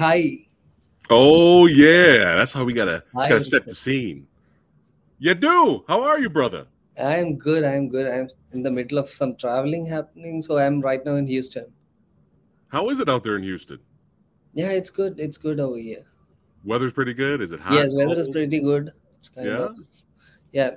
Hi. Oh yeah, that's how we gotta gotta set the scene. You do. How are you, brother? I'm good. I'm good. I'm in the middle of some traveling happening, so I'm right now in Houston. How is it out there in Houston? Yeah, it's good. It's good over here. Weather's pretty good. Is it hot? Yes, weather is pretty good. It's kind Yeah? of yeah.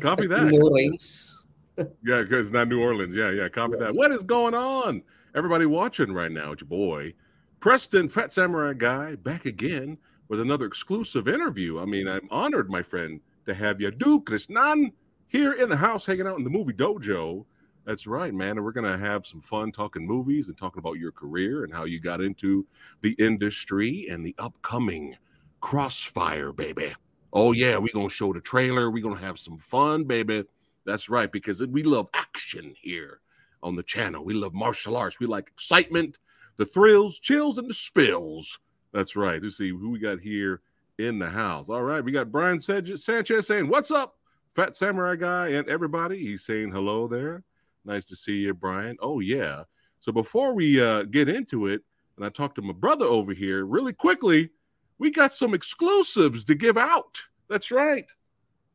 Copy Expecting that. No rains. Yeah, because it's not New Orleans. Yeah, yeah. Copy Yes. that. What is going on? Everybody watching right now, it's your boy, Preston Phat Samurai Guy, back again with another exclusive interview. I mean, I'm honored, my friend, to have you, do Krishnan, here in the house hanging out in the movie dojo. That's right, man. And we're gonna have some fun talking movies and talking about your career and how you got into the industry and the upcoming Crossfire, baby. Oh yeah, we're gonna show the trailer. We're gonna have some fun, baby. That's right, because we love action here on the channel. We love martial arts. We like excitement, the thrills, chills, and the spills. That's right. Let's see who we got here in the house. All right, we got Brian Sanchez saying, What's up, Phat Samurai Guy, and everybody. He's saying hello there. Nice to see you, Brian. Oh, yeah. So before we uh, get into it, and I talked to my brother over here really quickly, we got some exclusives to give out. That's right.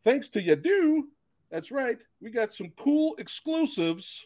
Thanks to Yadhu. That's right. We got some cool exclusives,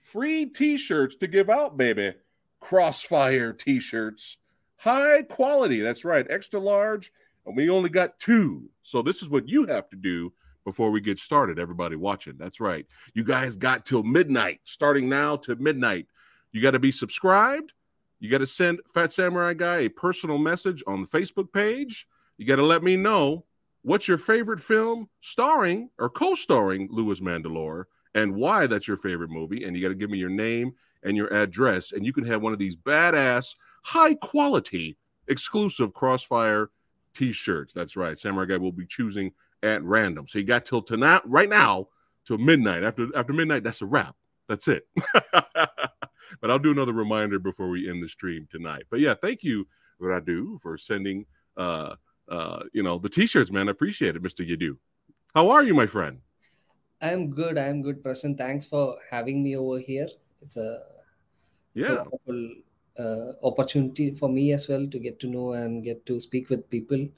free t-shirts to give out, baby. Crossfire t-shirts. High quality. That's right. Extra large. And we only got two. So this is what you have to do before we get started. Everybody watching. That's right. You guys got till midnight, starting now to midnight. You got to be subscribed. You got to send Phat Samurai Guy a personal message on the Facebook page. You got to let me know what's your favorite film starring or co-starring Louis Mandylor and why that's your favorite movie. And you got to give me your name and your address, and you can have one of these badass, high quality, exclusive Crossfire t-shirts. That's right. Samurai Guy will be choosing at random. So you got till tonight, right now, till midnight. After after midnight, that's a wrap. That's it. but I'll do another reminder before we end the stream tonight. But yeah, thank you, Yadhu, for sending uh uh you know the t-shirts, man. I appreciate it, Mr. Yadhu. How are you, my friend? I'm good. I'm good, person. Thanks for having me over here. It's a it's a Yeah. wonderful uh, opportunity for me as well to get to know and get to speak with people.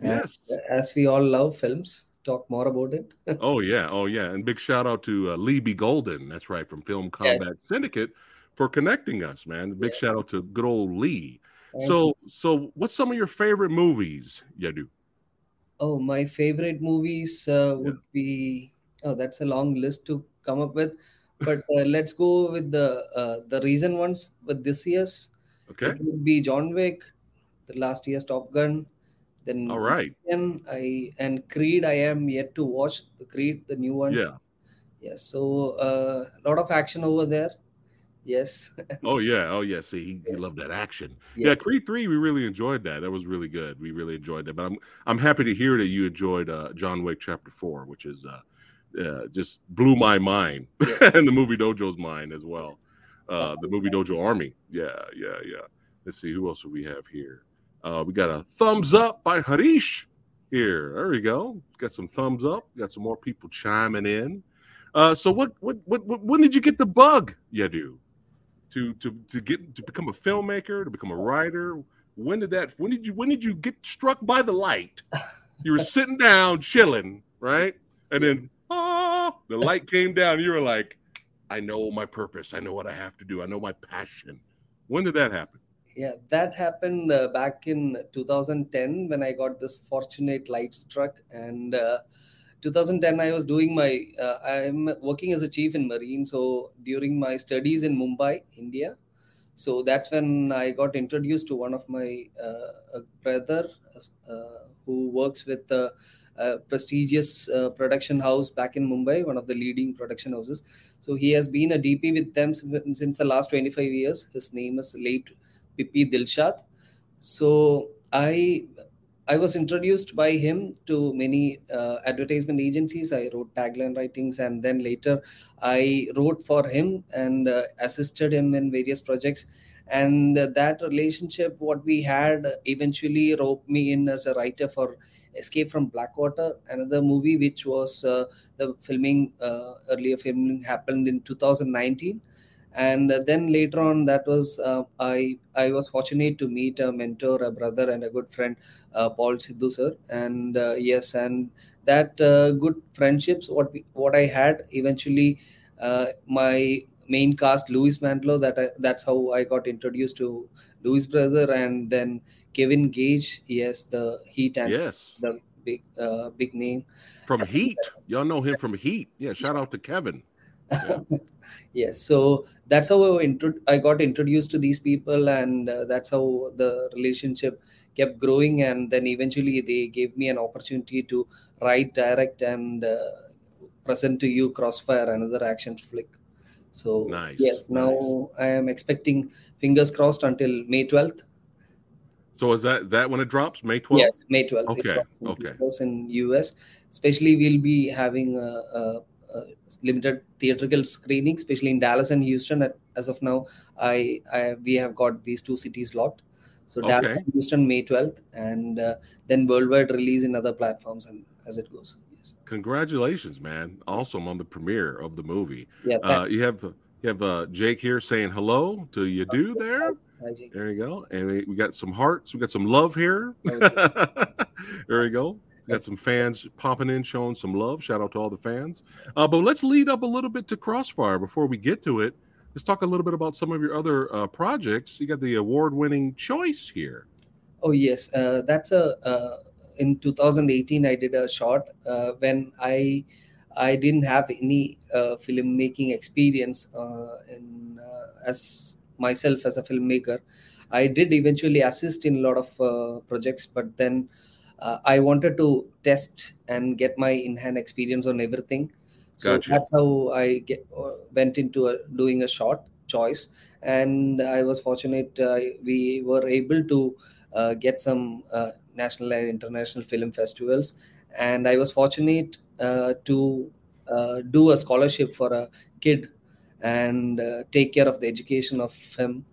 And Yes. as we all love films, talk more about it. Oh yeah, oh yeah, and big shout out to uh, Lee B. Golden. That's right from Film Combat Yes. Syndicate for connecting us, man. Big Yeah. shout out to good old Lee. Thanks. So, so what's some of your favorite movies, Yadhu? Oh, my favorite movies uh, would be oh, that's a long list to come up with, but uh, let's go with the uh, the recent ones with this year's. Okay, It would be John Wick, the last year's Top Gun, then all right, Then I and Creed. I am yet to watch the Creed, the new one. yeah. Yes. So a lot of action over there. Yes. Oh yeah, oh yeah. See, he, he loved that action. Yeah, Yes. Creed three, we really enjoyed that. That was really good. We really enjoyed that. But I'm I'm happy to hear that you enjoyed uh, John Wick Chapter Four, which is uh, just blew my mind and the movie dojo's mind as well. Uh, the movie dojo army. Yeah, yeah, yeah. Let's see who else do we have here. Uh, we got a thumbs up by Harish here. There we go. Got some thumbs up. Got some more people chiming in. Uh, so what, what what what when did you get the bug, Yadhu? To to to get to become a filmmaker, to become a writer? When did that when did you when did you get struck by the light? You were sitting down chilling, right? And then the light came down. You were like, I know my purpose. I know what I have to do. I know my passion. When did that happen? Yeah, that happened uh, back in 2010 when I got this fortunate light struck. And uh, 2010, I was doing my, uh, I'm working as a chief in Marine. So during my studies in Mumbai, India, so that's when I got introduced to one of my uh, brother uh, who works with prestigious uh, production house back in Mumbai, one of the leading production houses. So he has been a DP with them since since the last 25 years. His name is late Pipi Dilshad. So I I was introduced by him to many uh, advertisement agencies. I wrote tagline writings, and then later I wrote for him and uh, assisted him in various projects. And that relationship, what we had, eventually roped me in as a writer for Escape from Blackwater, another movie which was uh, the filming uh, earlier filming happened in 2019 and then later on that was uh, i i was fortunate to meet a mentor a brother and a good friend uh, paul sidhu sir. And uh, yes and that uh, good friendships what we, what i had eventually uh, my main cast louis Mandylor that I, that's how i got introduced to louis brother and then kevin gage yes the heat and Yes. the big uh, big name From Heat. Y'all know him from Heat. Yeah, shout out to Kevin. yes so that's how I, intro- I got introduced to these people and uh, that's how the relationship kept growing and then eventually they gave me an opportunity to write direct and uh, present to you crossfire another action flick so Nice, yes now nice. i am expecting fingers crossed until may 12th So is that that when it drops? May 12th? Yes, May 12th. Okay, It drops in okay. in US. Especially, we'll be having a, a, a limited theatrical screening, especially in Dallas and Houston. At- As of now, I, I we have got these two cities locked. So Dallas and Houston, May 12th, and uh, then worldwide release in other platforms and as it goes. Congratulations, man. Awesome on the premiere of the movie. Yeah. Uh, you have you have uh, Jake here saying hello to Yadhu there. Hi, There you go. And we, we got some hearts. We got some love here. there you go. Got some fans popping in, showing some love. Shout out to all the fans. Uh, but let's lead up a little bit to Crossfire before we get to it. Let's talk a little bit about some of your other uh, projects. You got the award-winning Choice here. Oh yes, uh, that's a. In 2018, I did a short uh, when I I didn't have any uh, filmmaking experience uh, in uh, as myself as a filmmaker. I did eventually assist in a lot of uh, projects, but then uh, I wanted to test and get my in-hand experience on everything. So Gotcha. that's how I get, uh, went into a, doing a short choice, and I was fortunate. Uh, we were able to uh, get some uh, national and international film festivals, and I was fortunate uh, to uh, do a scholarship for a kid and uh, take care of the education of him.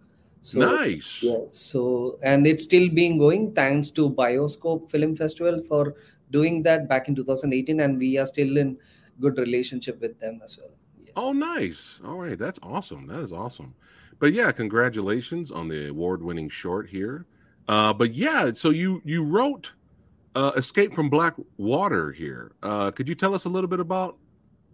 So nice. Yes. So, and it's still being going thanks to Bioscope Film Festival for doing that back in 2018, and we are still in good relationship with them as well. Yes. Oh, nice. All right. That's awesome. That is awesome. But yeah, congratulations on the award-winning short here. Uh, but yeah, so you you wrote uh, Escape from Black Water here. Uh, could you tell us a little bit about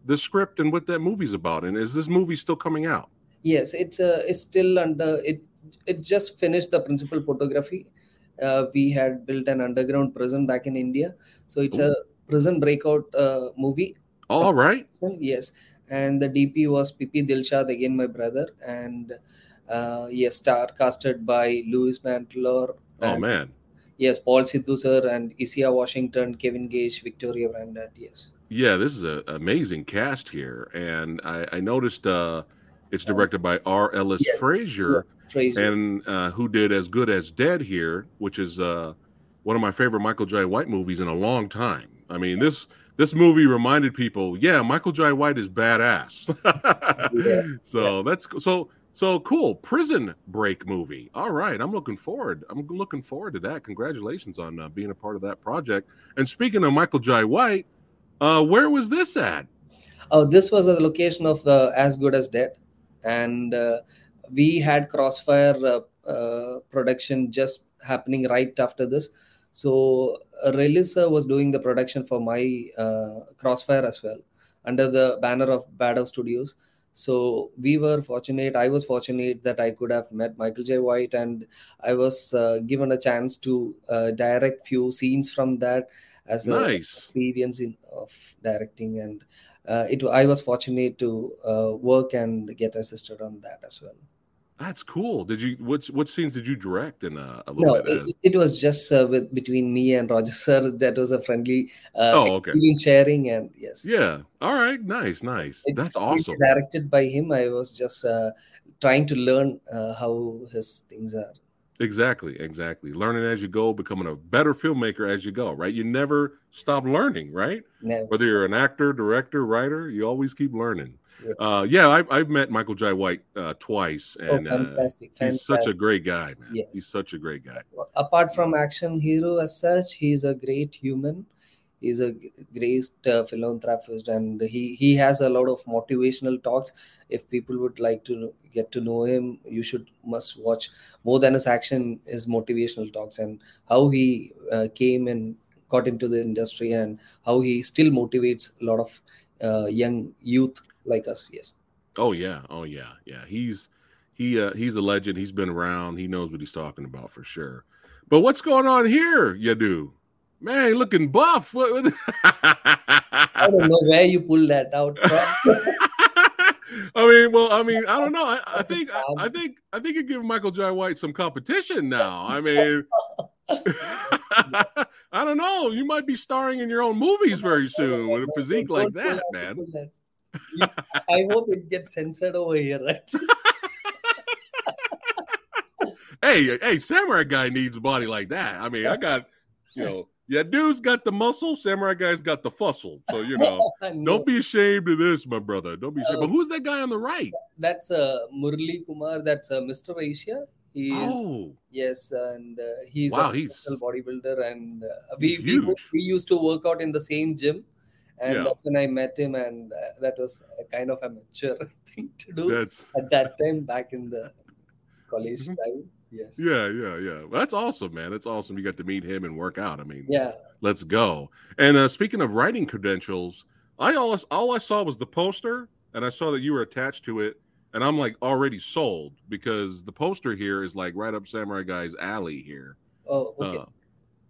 the script and what that movie's about? And is this movie still coming out? Yes, it's uh, it's still under it. It just finished the principal photography. Uh, we had built an underground prison back in India, so it's a prison breakout uh, movie. All right. Yes, and the DP was Pipi Dilshad, again my brother, and uh, yes, star casted by Louis Mandylor. Oh man. Yes, Paul Sidhu sir and Isaiah Washington, Kevin Gage, Victoria Brandon. Yes. Yeah, this is an amazing cast here, and I, I noticed uh, it's directed by R. Ellis Yes. Frazier. Yes, Frazier. and uh, who did as good as dead here which is uh, one of my favorite michael jai white movies in a long time i mean this this movie reminded people yeah michael jai white is badass Yeah. so that's so so cool. Prison break movie. All right. I'm looking forward. I'm looking forward to that. Congratulations on uh, being a part of that project. And speaking of michael Jai White uh, where was this at? Oh, this was a location of the As Good as Dead, and uh, we had Crossfire uh, uh, production just happening right after this. So uh, R. Ellis was doing the production for my uh, Crossfire as well, under the banner of Badaw Studios. So we were fortunate. I was fortunate that I could have met Michael Jai White, and I was uh, given a chance to uh, direct few scenes from that as nice experience in of directing and uh, it i was fortunate to uh, work and get assisted on that as well that's cool did you what what scenes did you direct in uh, a little no bit it, it was just uh, with between me and roger sir that was a friendly uh, Oh, okay. sharing and yes Yeah. All right. Nice. Nice. It's That's awesome. directed by him i was just uh, trying to learn uh, how his things are Exactly. Exactly. Learning as you go, becoming a better filmmaker as you go, right? You never stop learning, right? Never. Whether you're an actor, director, writer, you always keep learning. Yes. Uh, yeah, I, I've met Michael Jai White uh, twice, oh, and uh, he's fantastic such a great guy, man. Yes. He's such a great guy. apart from action hero as such he's a great human he's a great uh, philanthropist and he he has a lot of motivational talks if people would like to get to know him you should must watch more than his action his motivational talks and how he uh, came and got into the industry and how he still motivates a lot of uh, young youth like us yes oh yeah oh yeah yeah he's he uh, he's a legend he's been around he knows what he's talking about for sure but what's going on here Yadhu Man, looking buff. What, what? I don't know where you pull that out from. I mean, well, I mean, I don't know. I, I think, I, I, think, I think you give Michael Jai White some competition now. I mean, I don't know. You might be starring in your own movies very soon with a physique like that, man. I hope it gets censored over here, right? hey, hey, samurai guy needs a body like that. I mean, I got, you know, yeah, dude's got the muscle. Samurai guy's got the fussle. So you know, don't be ashamed of this, my brother. Don't be ashamed. Uh, but who's that guy on the right? That's uh, Murali Kumar. That's uh, Mr. Asia. He oh yes, and uh, he's wow, a he's bodybuilder, and uh, we, we we used to work out in the same gym, and yeah. that's when I met him, and uh, that was a kind of a mature thing to do that's... at that time back in the college mm-hmm. time. Yes. Yeah, yeah, yeah. Well, that's awesome, man. That's awesome. You got to meet him and work out. I mean, yeah. Let's go. And uh, speaking of writing credentials, I all all I saw was the poster, and I saw that you were attached to it, and I'm like already sold because the poster here is like right up Samurai Guy's alley here. Oh, okay. Uh,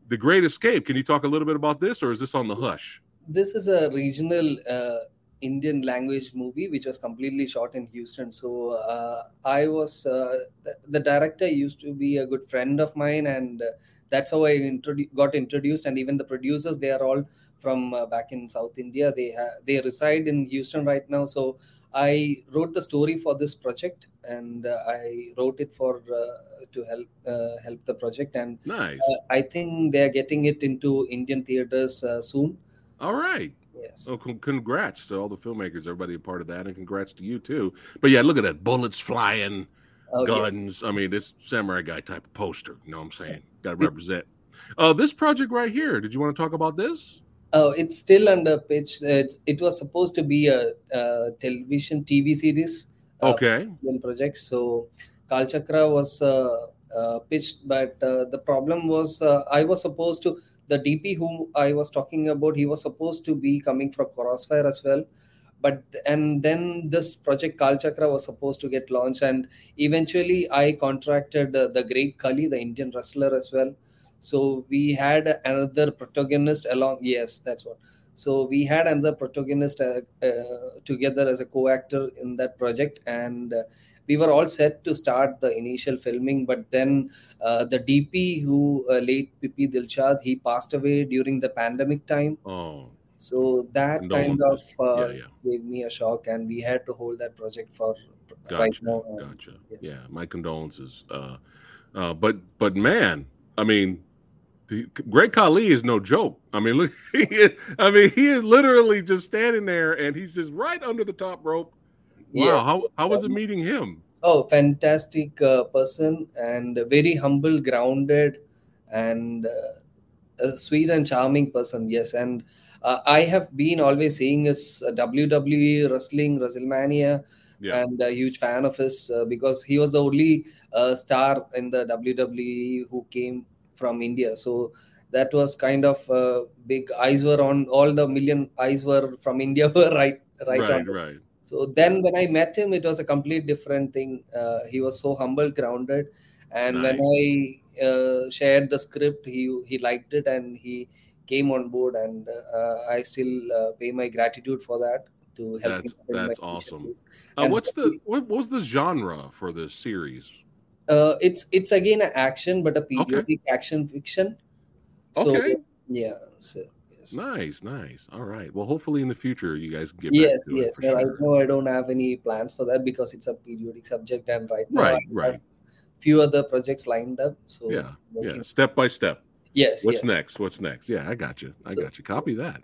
the Great Escape. Can you talk a little bit about this, or is this on the hush? This is a regional uh, Indian language movie, which was completely shot in Houston. So uh, I was uh, the, the, director used to be a good friend of mine, and uh, that's how I introdu- got introduced. And even the producers, they are all from uh, back in South India. They ha- they reside in Houston right now. So I wrote the story for this project, and uh, I wrote it for uh, to help help the project. And nice. I think they are getting it into Indian theaters soon. All right. Yes. Oh, congrats to all the filmmakers, everybody a part of that, and congrats to you too. But yeah, look at that, bullets flying, oh, guns. Yeah. I mean, this samurai guy type of poster. You know what I'm saying? Got to represent. Uh, this project right here. Did you want to talk about this? Oh, it's still under pitch. It's, it was supposed to be a, a television TV series. Uh, okay. Project. So, Kalchakra was uh, uh, pitched, but uh, the problem was uh, I was supposed to the DP whom I was talking about, he was supposed to be coming from Crossfire as well. But and then this project Kalchakra was supposed to get launched, and eventually I contracted uh, the great Khali, the Indian wrestler, as well. So we had another protagonist along. Yes, that's what. So we had another protagonist uh, uh, together as a co-actor in that project, and we were all set to start the initial filming, but then uh, the DP who uh, late Pipi Dilshad, he passed away during the pandemic time. Oh. So that kind of uh, yeah, yeah. gave me a shock, and we had to hold that project for gotcha, right now. Gotcha. Yes. Yeah, my condolences. Uh, uh, but but man, I mean, the, Great Khali is no joke. I mean, look, I mean, he is literally just standing there, and he's just right under the top rope Wow, yes. how how was it meeting him? Oh, fantastic uh, person and very humble, grounded, and uh, a sweet and charming person. Yes, and uh, I have been always seeing his WWE wrestling, WrestleMania, yeah. and a huge fan of his uh, because he was the only uh, star in the WWE who came from India. So that was kind of uh, big eyes were on all the million eyes were from India were right right, right on right so then when I met him, it was a complete different thing. Uh, he was so humble, grounded, and nice. when I uh, shared the script, he he liked it and he came on board, and uh, I still uh, pay my gratitude for that to help. That's that's awesome. Uh, what's the what was the genre for this series? Uh, it's it's again an action, but a periodic okay. action fiction. So, okay. Yeah. So Nice, nice. All right. Well, hopefully in the future you guys get yes, yes. Sure. Right now I don't have any plans for that because it's a periodic subject, and right now right, right. few other projects lined up. So yeah, yeah. Step by step. Yes. What's yes. next? What's next? Yeah, I got you. I so, got you. Copy that.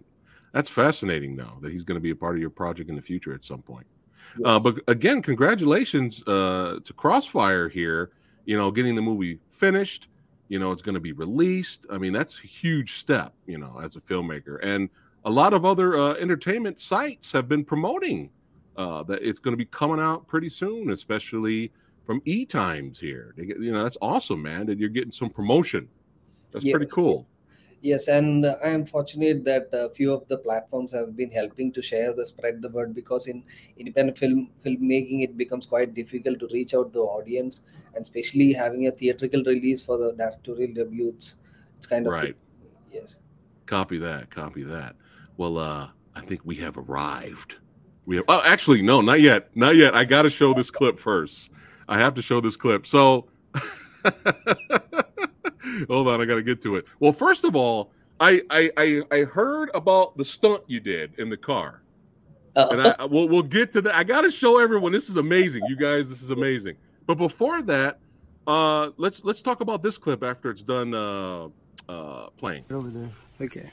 That's fascinating, though, that he's going to be a part of your project in the future at some point. Yes. Uh, but again, congratulations uh, to Crossfire here. You know, getting the movie finished you know it's going to be released. I mean, that's a huge step, you know, as a filmmaker. And a lot of other uh, entertainment sites have been promoting uh, that it's going to be coming out pretty soon, especially from E Times here. They get, you know, that's awesome, man. That you're getting some promotion. That's pretty cool. Yes, and uh, I am fortunate that a few of the platforms have been helping to share the spread the word because in independent film filmmaking it becomes quite difficult to reach out the audience and especially having a theatrical release for the directorial debut it's, kind of Right. yes Copy that. Copy that. Well, uh, I think we have arrived. We have. Oh, actually, no, not yet. Not yet. I got to show this clip first. I have to show this clip. So, hold on. I got to get to it. Well, first of all, I, I I I heard about the stunt you did in the car, and uh, I we'll, we'll get to that. I got to show everyone. This is amazing, you guys. This is amazing. But before that, uh, let's let's talk about this clip after it's done uh, uh, playing. over there. Okay.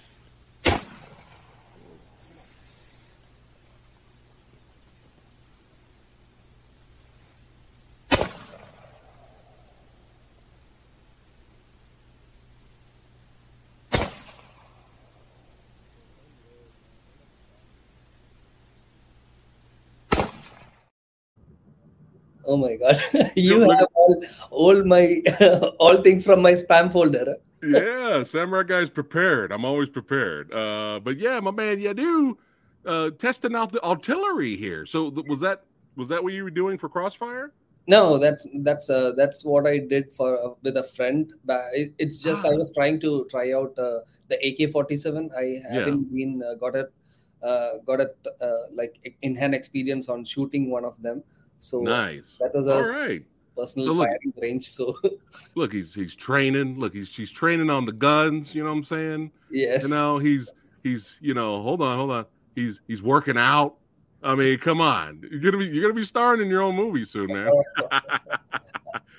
Oh my god you have all, all my all things from my spam folder yeah, Samurai Guy's prepared. I'm always prepared. Uh, but yeah, my man, Yadhu uh, testing out the artillery here. So th- was that was that what you were doing for Crossfire? No, that's that's uh, that's what I did for uh, with a friend. But it, it's just I Ah. was trying to try out uh, the AK-47. I haven't been uh, got it uh, got it uh, like in hand experience on shooting one of them. So Nice. that was All right. personal So look- firing range. So Look, he's he's training. Look, he's she's training on the guns. You know what I'm saying? yes, You know, he's he's you know, hold on, hold on. He's he's working out. I mean, come on. You're gonna be you're gonna be starring in your own movie soon, man. I,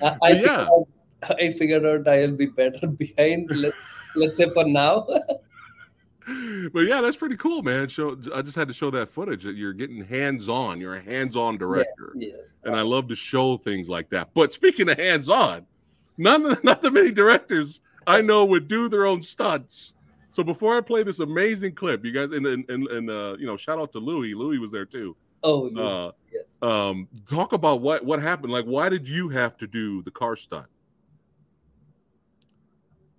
I, figured yeah. out, I figured out I'll be better behind. Let's let's say for now. But yeah, that's pretty cool, man. Show I just had to show that footage that you're getting hands on. You're a hands on director, Yes, yes. and I love to show things like that. But speaking of hands on, none not that many directors I know would do their own stunts. So before I play this amazing clip, you guys and and, and, and uh, you know, shout out to Louis. Louis was there too. Oh Uh, yes. um, talk about what what happened. Like, why did you have to do the car stunt?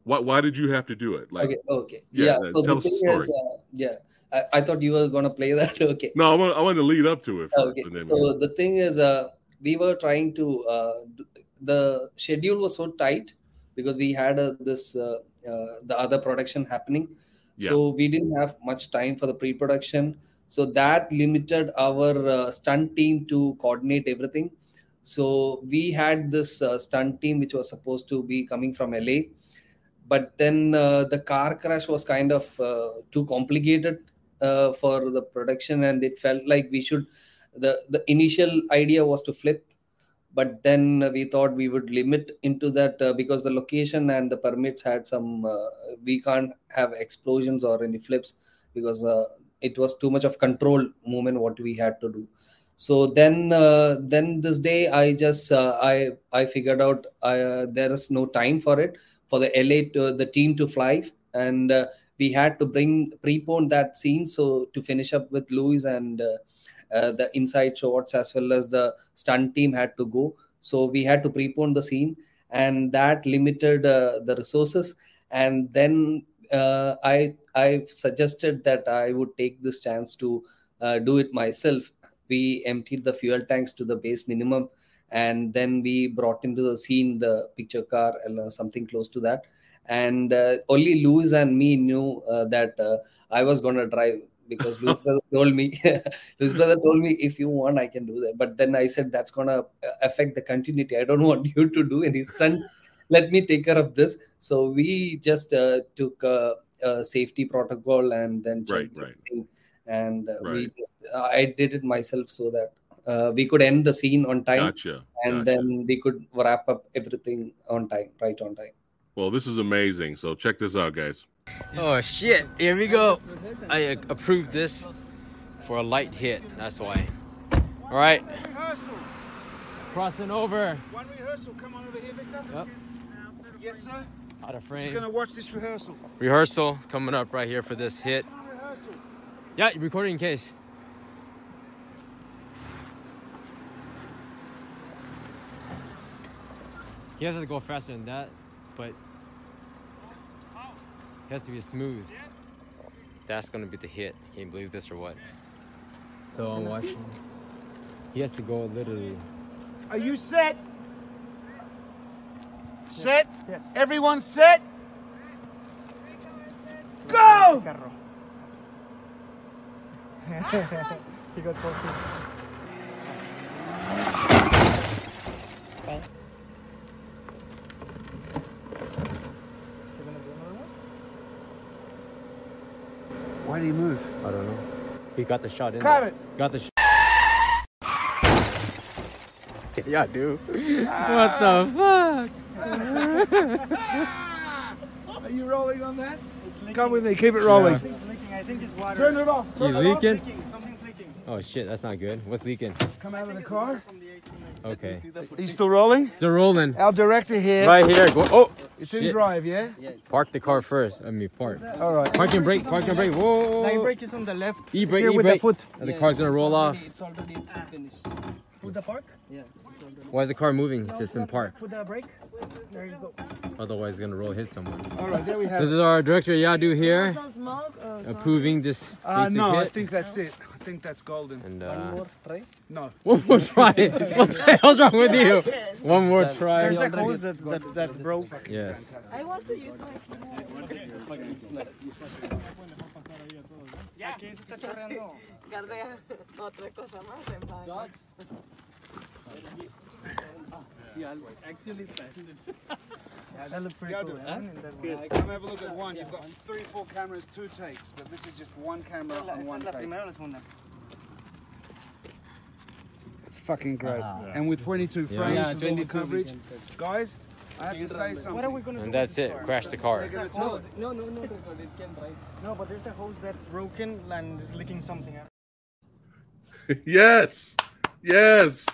Why why did you have to do it? Like, okay, okay. yeah, Yeah. uh, so the thing is, uh, yeah, I, I thought you were gonna play that. okay. no, I want I want to lead up to it first, Okay. So the thing is, uh, we were trying to. Uh, the schedule was so tight because we had uh, this uh, uh, the other production happening, so we didn't have much time for the pre-production. So that limited our uh, stunt team to coordinate everything. So we had this uh, stunt team which was supposed to be coming from LA, but then uh, the car crash was kind of uh, too complicated uh, for the production, and it felt like we should. the The initial idea was to flip, but then we thought we would limit into that uh, because the location and the permits had some. Uh, we can't have explosions or any flips because uh, it was too much of control movement what we had to do so then then this day i just i i figured out there is no time for it for the la to, the team to fly. And uh, we had to bring prepone that scene so to finish up with louis and uh, uh, the inside shots as well as the stunt team had to go. So we had to prepone the scene and that limited uh, the resources. And then uh, i i suggested that i would take this chance to do it myself. We emptied the fuel tanks to the base minimum and then we brought into the scene the picture car or something close to that. And uh, only Louis and me knew uh, that uh, I was going to drive because Louis brother told me Louis brother told me if you want I can do that. But then I said that's going to affect the continuity. I don't want you to do any stunts. Let me take care of this. So we just uh, took a, a safety protocol and then Right, right. and uh, we Right. just I did it myself so that uh, we could end the scene on time Gotcha. and gotcha. then we could wrap up everything on time right on time Well, this is amazing. So check this out, guys. Oh shit! Here we go. I uh, approved this for a light hit. That's why. All right, Rehearsal. crossing over. One rehearsal. Come on over here, Victor. Yep. Yes, sir. Out of Just frame. gonna watch this rehearsal. Rehearsal is coming up right here for this hit. Yeah, recording in case. He has to go faster than that, but he has to be smooth. That's gonna be the hit. Can you believe this or what? So I'm watching. He has to go literally. Are you set? Set? Yes. Everyone set? Go! Why did he move? I don't know. He got the shot in. Cut there. it. Got the. Sh- yeah, dude. what the fuck? Are you rolling on that? Come with me, keep it rolling. I think it's water. Turn it off. Turn He's it off. leaking. Something's leaking Oh shit, that's not good. What's leaking? Come out of the car. the Okay. Are you still rolling? Still rolling. Our director here. Right here. Go. Oh, It's in Shit. drive, yeah? park the car first. I mean, park. All right. Park and brake. Park and brake. Whoa. Like brake is on the left. E brake. Here E with the foot. And the car's gonna roll off. It's already finished. Put the park. Yeah. Why is the car moving? if It's in park. Put the brake. There you go. Otherwise, it's gonna roll hit someone. All right, there we have This it. is our director Yadhu here, Some smoke or some- approving this Uh, basic no, I think that's it. I think that's golden. And uh, One more try? No. one more try. what the hell's wrong with you? One more try. There's a hose that, that, that broke. Yes. I want to use my phone. Aquí se está chorreando. Guardé otra cosa más en baño. Yeah, that looked pretty Yeah, cool. dude. huh? And Come have a look at one. You've got three, four cameras, two takes, but this is just one camera Esta on one take. primera o la segunda. It's fucking great. Uh-huh. And with 22 frames Yeah. of all the coverage, guys, I have to say something. What are we gonna do? And that's it. car? Crash the car. They're gonna tell it. No, no, no. It can drive. No, but there's a hose that's broken and is leaking something out. yes, yes,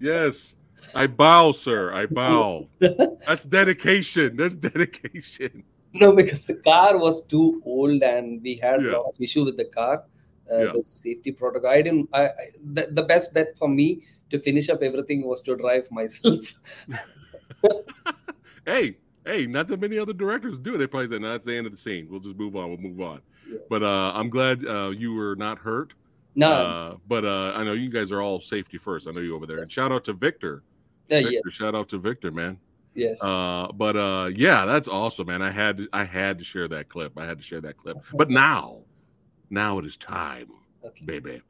yes. I bow, sir. I bow. That's dedication. That's dedication. No, because the car was too old and we had Yeah. a lot of issue with the car. Uh, Yeah. The safety protocol. I didn't. I, I the, the best bet for me to finish up everything was to drive myself. Hey, hey, not that many other directors do it. They probably said, no, that's the end of the scene. We'll just move on. We'll move on. Yeah. But uh, I'm glad uh, you were not hurt. no. Uh, but uh, I know you guys are all safety first. I know you over there. And shout out to Victor. Uh, Victor yes. Shout out to Victor, man. Yes. Uh, but uh, yeah, that's awesome, man. I had to, I had to share that clip. I had to share that clip. But now, now it is time, okay. baby.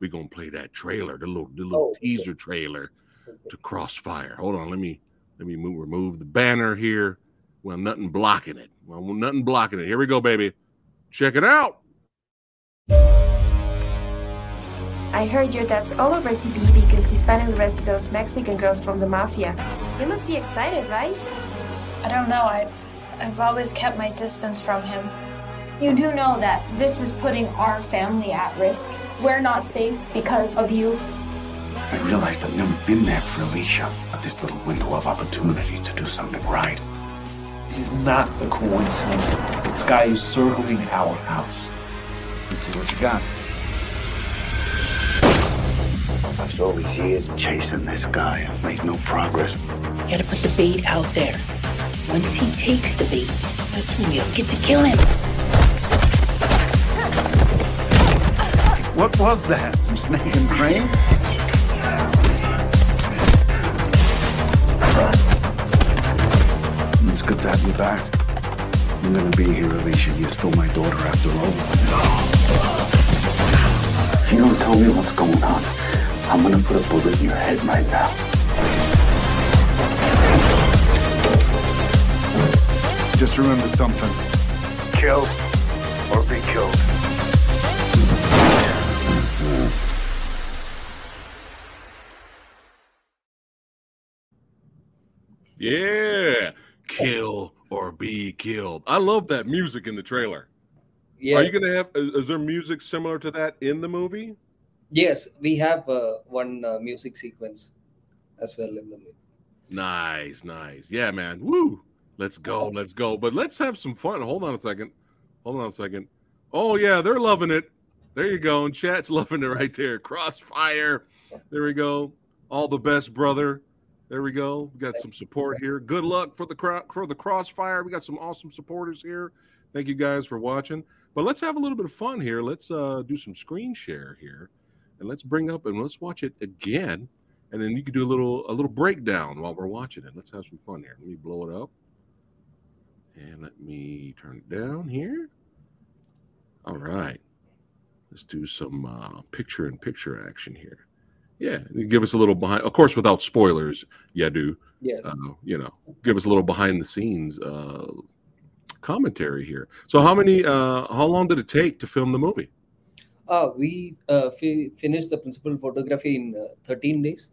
We're gonna play that trailer, the little the little Oh, okay. teaser trailer to Crossfire. Hold on, let me let me move, remove the banner here. Well, nothing blocking it. Well, nothing blocking it. Here we go, baby. Check it out. I heard your dad's all over TV because he finally arrested those Mexican girls from the mafia. You must be excited, right? I don't know. I've I've always kept my distance from him. You do know that this is putting our family at risk. We're not safe because of you. I realized I've never been there for Alicia, but this little window of opportunity to do something right. This is not a coincidence. This guy is circling our house. Let's see what you got. After all these years chasing this guy, I've made no progress. You gotta put the bait out there. Once he takes the bait, that's when you'll get to kill him. What was that? Some snake and crane? It's good to have you back. I'm gonna be here, Alicia. You stole my daughter after all. You don't tell me what's going on, I'm gonna put a bullet in your head right now. Just remember something. Kill or be killed. Yeah, kill or be killed. I love that music in the trailer. yes. Are you gonna have? Is, is there music similar to that in the movie? Yes, we have uh, one uh, music sequence as well in the movie. Nice, nice. Yeah, man. Woo. Let's go. Let's go. But let's have some fun. Hold on a second. Hold on a second. Oh yeah, they're loving it. There you go. And chat's loving it right there. Crossfire. There we go. All the best, brother. There we go. We got some support here. Good luck for the for the crossfire. We got some awesome supporters here. Thank you guys for watching. But let's have a little bit of fun here. Let's uh, do some screen share here, and let's bring up and let's watch it again. And then you can do a little a little breakdown while we're watching it. Let's have some fun here. Let me blow it up, and let me turn it down here. All right, let's do some uh, picture-in-picture action here. Yeah, give us a little behind, of course, without spoilers. Yeah, do Yes. uh, you know, give us a little behind the scenes uh, commentary here. So, how many? Uh, how long did it take to film the movie? Uh, we uh, fi- finished the principal photography in uh, 13 days.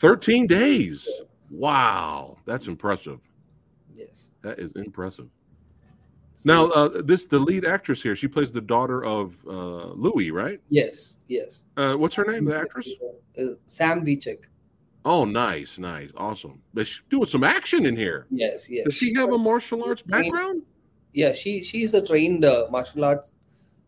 Thirteen days. Wow, that's impressive. Yes. That is impressive. Now, uh, this the lead actress here. She plays the daughter of uh, Louis, right? Yes. Yes. Uh, what's her name? The actress? Uh, Sam Vichek. Oh, nice, nice, awesome. But she's doing some action in here. Yes. Yes. Does she have a martial arts background? yeah she she's a trained uh, martial arts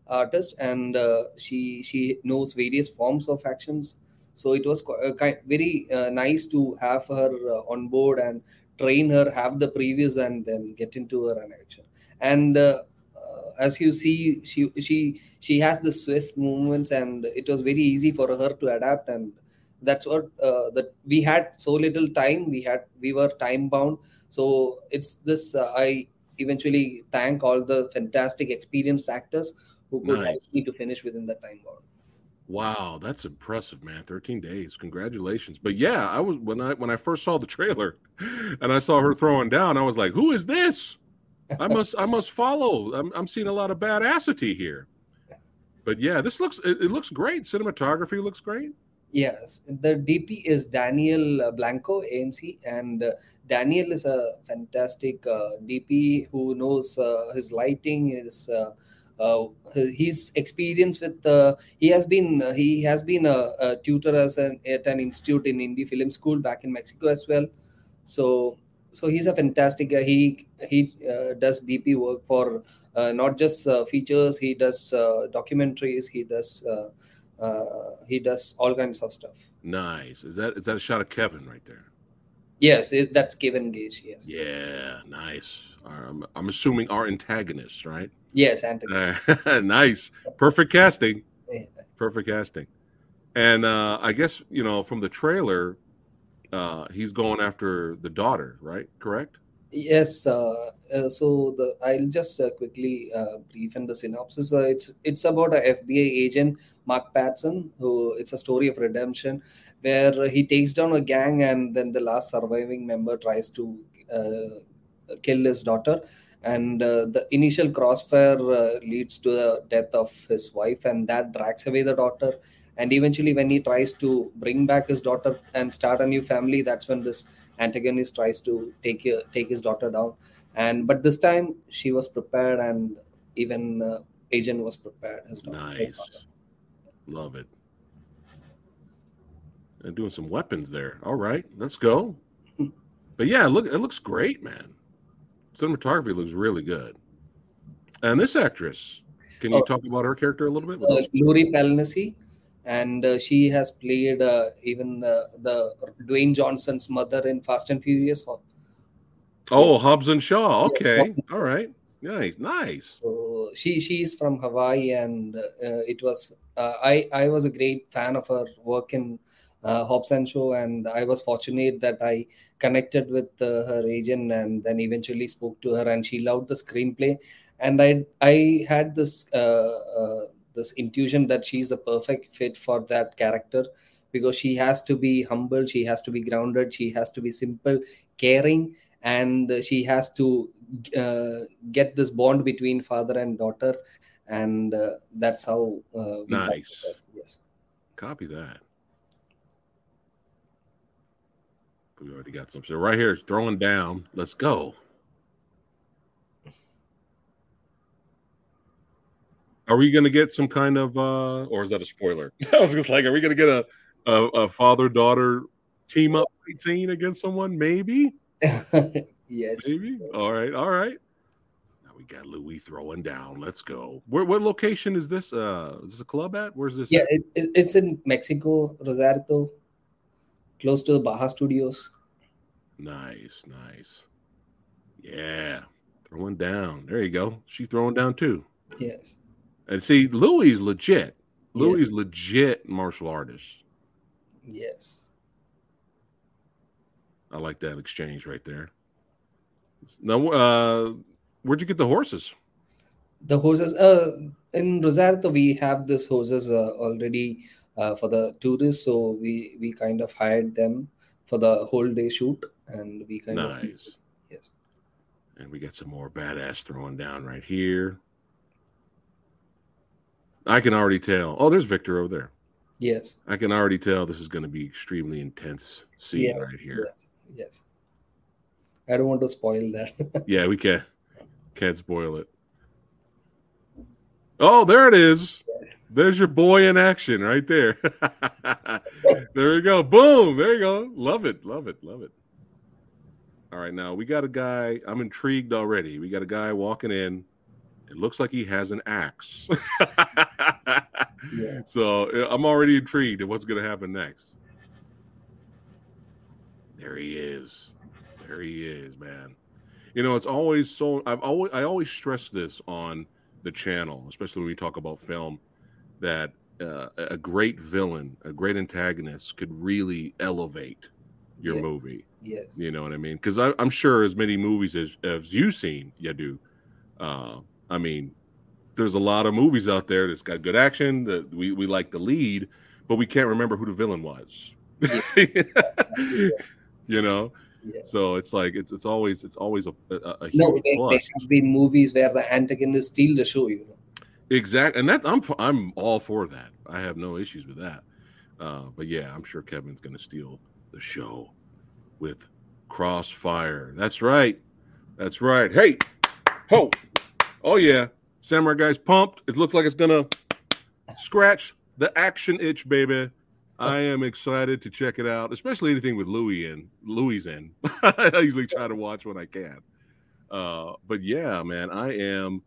artist and uh, she she knows various forms of actions. So it was uh, very uh, nice to have her on board and train her have the previous and then get into her an action. And as you see she she she has the swift movements and it was very easy for her to adapt and that's what uh, that we had so little time. We had we were time bound. So it's this uh, i eventually thank all the fantastic experienced actors who could Nice. help me to finish within the time bound. Wow, that's impressive, man. 13 days. Congratulations. But yeah, I was when I when I first saw the trailer and I saw her throwing down, I was like, "Who is this? I must I must follow. I'm I'm seeing a lot of badassity here." But yeah, this looks it, it looks great. Cinematography looks great. Yes, the DP is Daniel uh, Blanco, AMC, and uh, Daniel is a fantastic uh, DP who knows uh, his lighting, his uh, his experience with. Uh, he has been uh, he has been a, a tutor as an at an institute in Indie Film School back in Mexico as well. So so he's a fantastic guy. He he uh, does DP work for uh, not just uh, features. He does uh, documentaries. He does. Uh, uh, he does all kinds of stuff. Nice. Is that is that a shot of Kevin right there? Yes, it, that's Kevin Gage. Yes, Yeah, nice. Um, I'm assuming our antagonist, right? yes, Anthony. Uh, nice. Perfect casting. Yeah. Perfect casting. And uh, I guess, you know, from the trailer, uh, he's going after the daughter, right? Correct? Yes. Uh, uh, so the I'll just uh, quickly uh, brief in the synopsis. Uh, it's it's about a FBI agent, Mark Patson, who it's a story of redemption, where he takes down a gang and then the last surviving member tries to uh, kill his daughter. And uh, the initial crossfire uh, leads to the death of his wife, and that drags away the daughter. And eventually, when he tries to bring back his daughter and start a new family, that's when this antagonist tries to take uh, take his daughter down and but this time she was prepared and even uh, agent was prepared his daughter, his Nice. daughter. Love it. And doing some weapons there. All right, let's go. But yeah, look, it looks great, man. Cinematography looks really good. And this actress, can you Oh. talk about her character a little bit? uh, Lori Pelenise, and uh, she has played uh, even the, the Dwayne Johnson's mother in Fast and Furious. Oh, Hobbs and Shaw. Okay, all right, nice, nice. So she she's from Hawaii, and uh, it was uh, I I was a great fan of her work in uh, Hobbs and Shaw, and I was fortunate that I connected with uh, her agent, and then eventually spoke to her, and she loved the screenplay, and I I had this uh, uh, this intuition that she's the perfect fit for that character because she has to be humble, she has to be grounded, she has to be simple, caring, and she has to uh, get this bond between father and daughter, and uh, that's how uh, Nice. Yes. Copy that. We already got some. So right here, throwing down. Let's go. Are we going to get some kind of, uh or is that a spoiler? I was just like, are we going to get a a, a father daughter team up scene against someone? Maybe. Yes. Maybe. All right. All right. Now we got Louis throwing down. Let's go. Where what location is this? Uh is this a club at? Where's this? Yeah, it, it's in Mexico, Rosarito, close to the Baja Studios. Nice, nice. Yeah. Throwing down. There you go. She's throwing down too. Yes. And see, Louis is legit. Yeah. Louis legit martial artist. Yes. I like that exchange right there. Now, uh, where'd you get the horses? The horses, uh, in Rosarito, we have this horses uh, already uh, for the tourists. So we, we kind of hired them for the whole day shoot. And we kind of. Nice. Yes. And we got some more badass throwing down right here. I can already tell. Oh, there's Victor over there. Yes. I can already tell this is going to be extremely intense scene Yes. right here. Yes. Yes. I don't want to spoil that. Yeah, we can't can't spoil it. Oh, there it is. There's your boy in action right there. there you go. Boom. There you go. Love it. Love it. Love it. All right, now we got a guy. I'm intrigued already. We got a guy walking in. It looks like he has an axe. Yeah. So uh, I'm already intrigued at what's going to happen next. There he is. There he is, man. You know, it's always so. I've always I always stress this on the channel, especially when we talk about film, that uh, a great villain, a great antagonist, could really elevate your Yeah. movie. Yes. You know what I mean? Because I'm sure as many movies as as you've seen, Yadhu. Uh, I mean, there's a lot of movies out there that's got good action that we we like the lead, but we can't remember who the villain was. you know, Yes. so it's like it's it's always it's always a a, a huge no, there, plus. there have been movies where the antagonist steal the show, you know. Exactly, and that I'm I'm all for that. I have no issues with that. Uh, but yeah, I'm sure Kevin's going to steal the show with Crossfire. That's right. That's right. Hey, ho, oh yeah, Samurai Guy's pumped. It looks like it's gonna scratch the action itch, baby. I am excited to check it out, especially anything with Louis in. Louis in. I usually try to watch when I can. Uh, but yeah, man, I am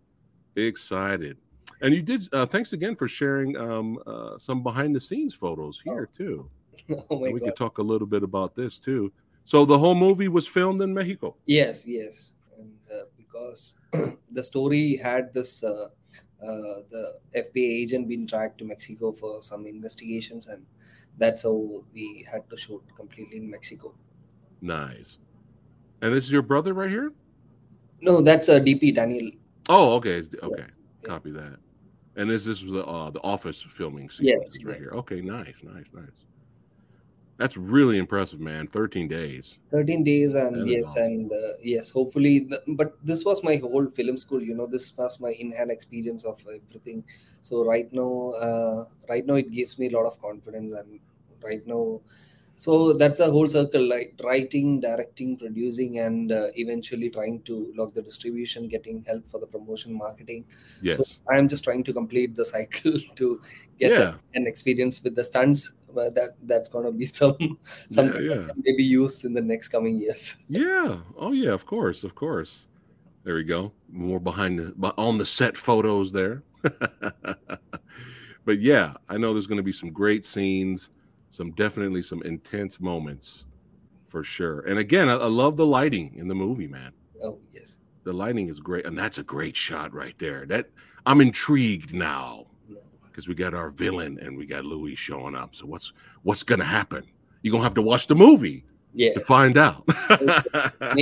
excited. And you did. Uh, thanks again for sharing um, uh, some behind the scenes photos here too. oh we god. could talk a little bit about this too. So the whole movie was filmed in Mexico. Yes, yes, and uh, because the story had this, uh, uh, the FBI agent been tracked to Mexico for some investigations, and that's how we had to shoot completely in Mexico. Nice. And this is your brother right here. No, that's uh, DP Daniel. Oh, okay. Okay. Yes. Copy that. And this, this was the uh, the office filming Yes, sequence right yeah. here. Okay, nice, nice, nice. That's really impressive, man. Thirteen days. 13 days and That yes awesome. and uh, yes hopefully the, but this was my whole film school you know this was my in-hand experience of everything so right now uh, right now it gives me a lot of confidence and right now so that's a whole circle like writing directing producing and uh, eventually trying to log the distribution getting help for the promotion marketing Yes. so i'm just trying to complete the cycle to get Yeah. an experience with the stunts but that that's gonna be some something yeah. that maybe used in the next coming years Yeah. Oh yeah. Of course. Of course. There we go. More behind the on the set photos there. but yeah, I know there's going to be some great scenes, some definitely some intense moments, for sure. And again, I, I love the lighting in the movie, man. oh yes The lighting is great, and that's a great shot right there. That I'm intrigued now No. Because we got our villain and we got Louis showing up. So what's what's gonna happen? You're gonna have to watch the movie yes to find out. may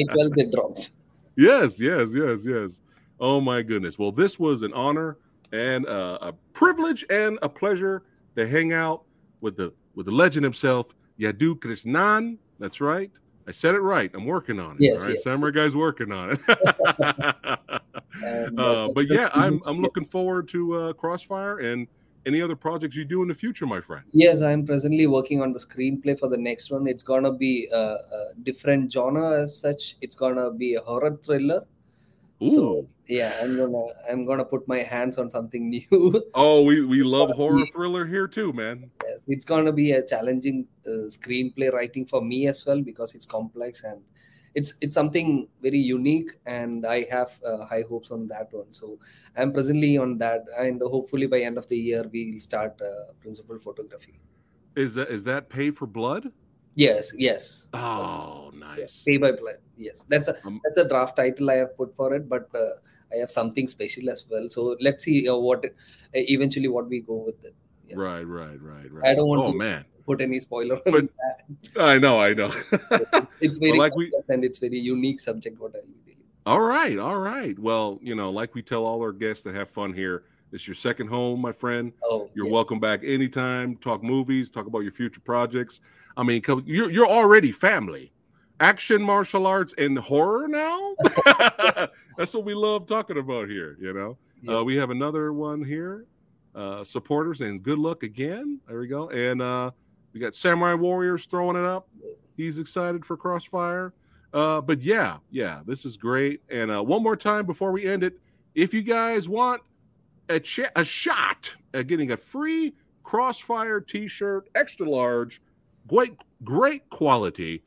12th it drops yes, yes, yes, yes. Oh my goodness. Well, this was an honor and uh, a privilege and a pleasure to hang out with the with the legend himself, Yadhu Krishnan. That's right. I said it right. I'm working on it. Yes, all right. yes. Samurai guy's working on it. Uh, uh, but yeah, I'm I'm looking forward to uh, Crossfire and any other projects you do in the future, my friend. yes i'm presently working on the screenplay for the next one it's gonna be a, a different genre as such it's gonna be a horror thriller Ooh. So, yeah i'm gonna i'm gonna put my hands on something new oh, we we love horror thriller here too, man. Yes, it's to be a challenging uh, screenplay writing for me as well because it's complex and it's it's something very unique, and I have uh, high hopes on that one. So I'm presently on that, and hopefully by end of the year we'll start uh, principal photography. Is that is that pay for blood? Yes, yes. Oh, nice. Pay by blood. Yes, that's a Um, that's a draft title I have put for it, but uh, I have something special as well. So let's see uh, what uh, eventually what we go with it. Yes. Right, right, right, right. I don't want oh, to man. Put any spoiler. But on that. I know, I know. It's very Well, like we and it's very unique subject. What I'll be dealing. All right, all right. Well, you know, like we tell all our guests that have fun here, it's your second home, my friend. Oh, You're welcome back anytime. Talk movies, talk about your future projects. I mean, you're you're already family. Action, martial arts, and horror now. That's what we love talking about here. You know, uh, we have another one here. Uh, supporters and good luck again. There we go. And uh, we got Samurai Warriors throwing it up. He's excited for Crossfire. Uh, but yeah, yeah, this is great. And uh, one more time before we end it, if you guys want a, ch- a shot at getting a free Crossfire T-shirt, extra large, great great quality,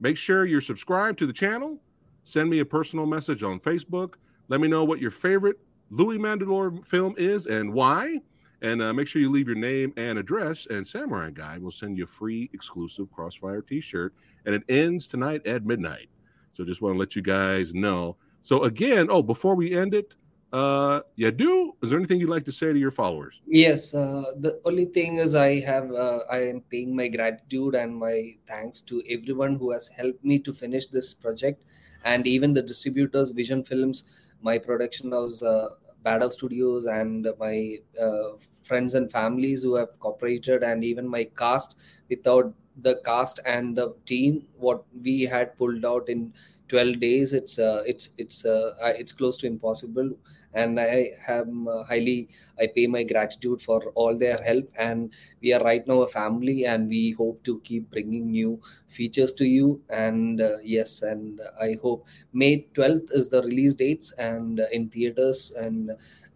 make sure you're subscribed to the channel. Send me a personal message on Facebook. Let me know what your favorite Louis Mandylor film is and why. And uh, make sure you leave your name and address, and Samurai Guy will send you a free exclusive Crossfire T-shirt. And it ends tonight at midnight. So just want to let you guys know. So again, oh, before we end it, uh, Yadhu, is there anything you'd like to say to your followers? Yes, uh, the only thing is I have uh, I am paying my gratitude and my thanks to everyone who has helped me to finish this project, and even the distributors, Vision Films, my production house, uh, Badav Studios, and my uh, friends and families who have cooperated, and even my cast. Without the cast and the team, what we had pulled out in 12 days, it's uh, it's it's uh, it's close to impossible and I am uh, highly I pay my gratitude for all their help. And we are right now a family, and we hope to keep bringing new features to you. And uh, yes, and I hope May twelfth is the release dates, and uh, in theaters and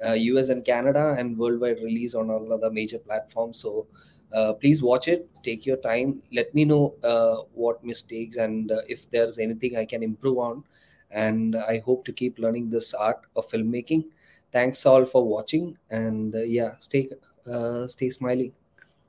uh, US and Canada, and worldwide release on all other major platforms. So. Uh, please watch it take your time let me know uh, what mistakes and uh, if there's anything i can improve on and i hope to keep learning this art of filmmaking thanks all for watching and uh, yeah stay uh, stay smiling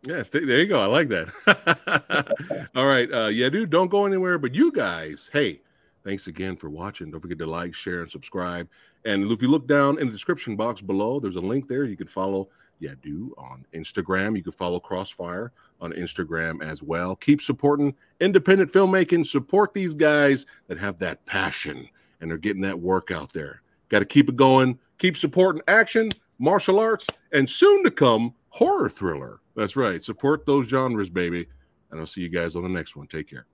Yes, th- there you go. I like that. All right. Uh, yeah, dude, don't go anywhere. But you guys, hey, thanks again for watching. Don't forget to like, share, and subscribe. And if you look down in the description box below, there's a link there. You can follow Yadhu on Instagram. You can follow Crossfire on Instagram as well. Keep supporting independent filmmaking. Support these guys that have that passion and they're getting that work out there. Got to keep it going. Keep supporting action, martial arts, and soon to come horror thriller. That's right. Support those genres, baby. And I'll see you guys on the next one. Take care.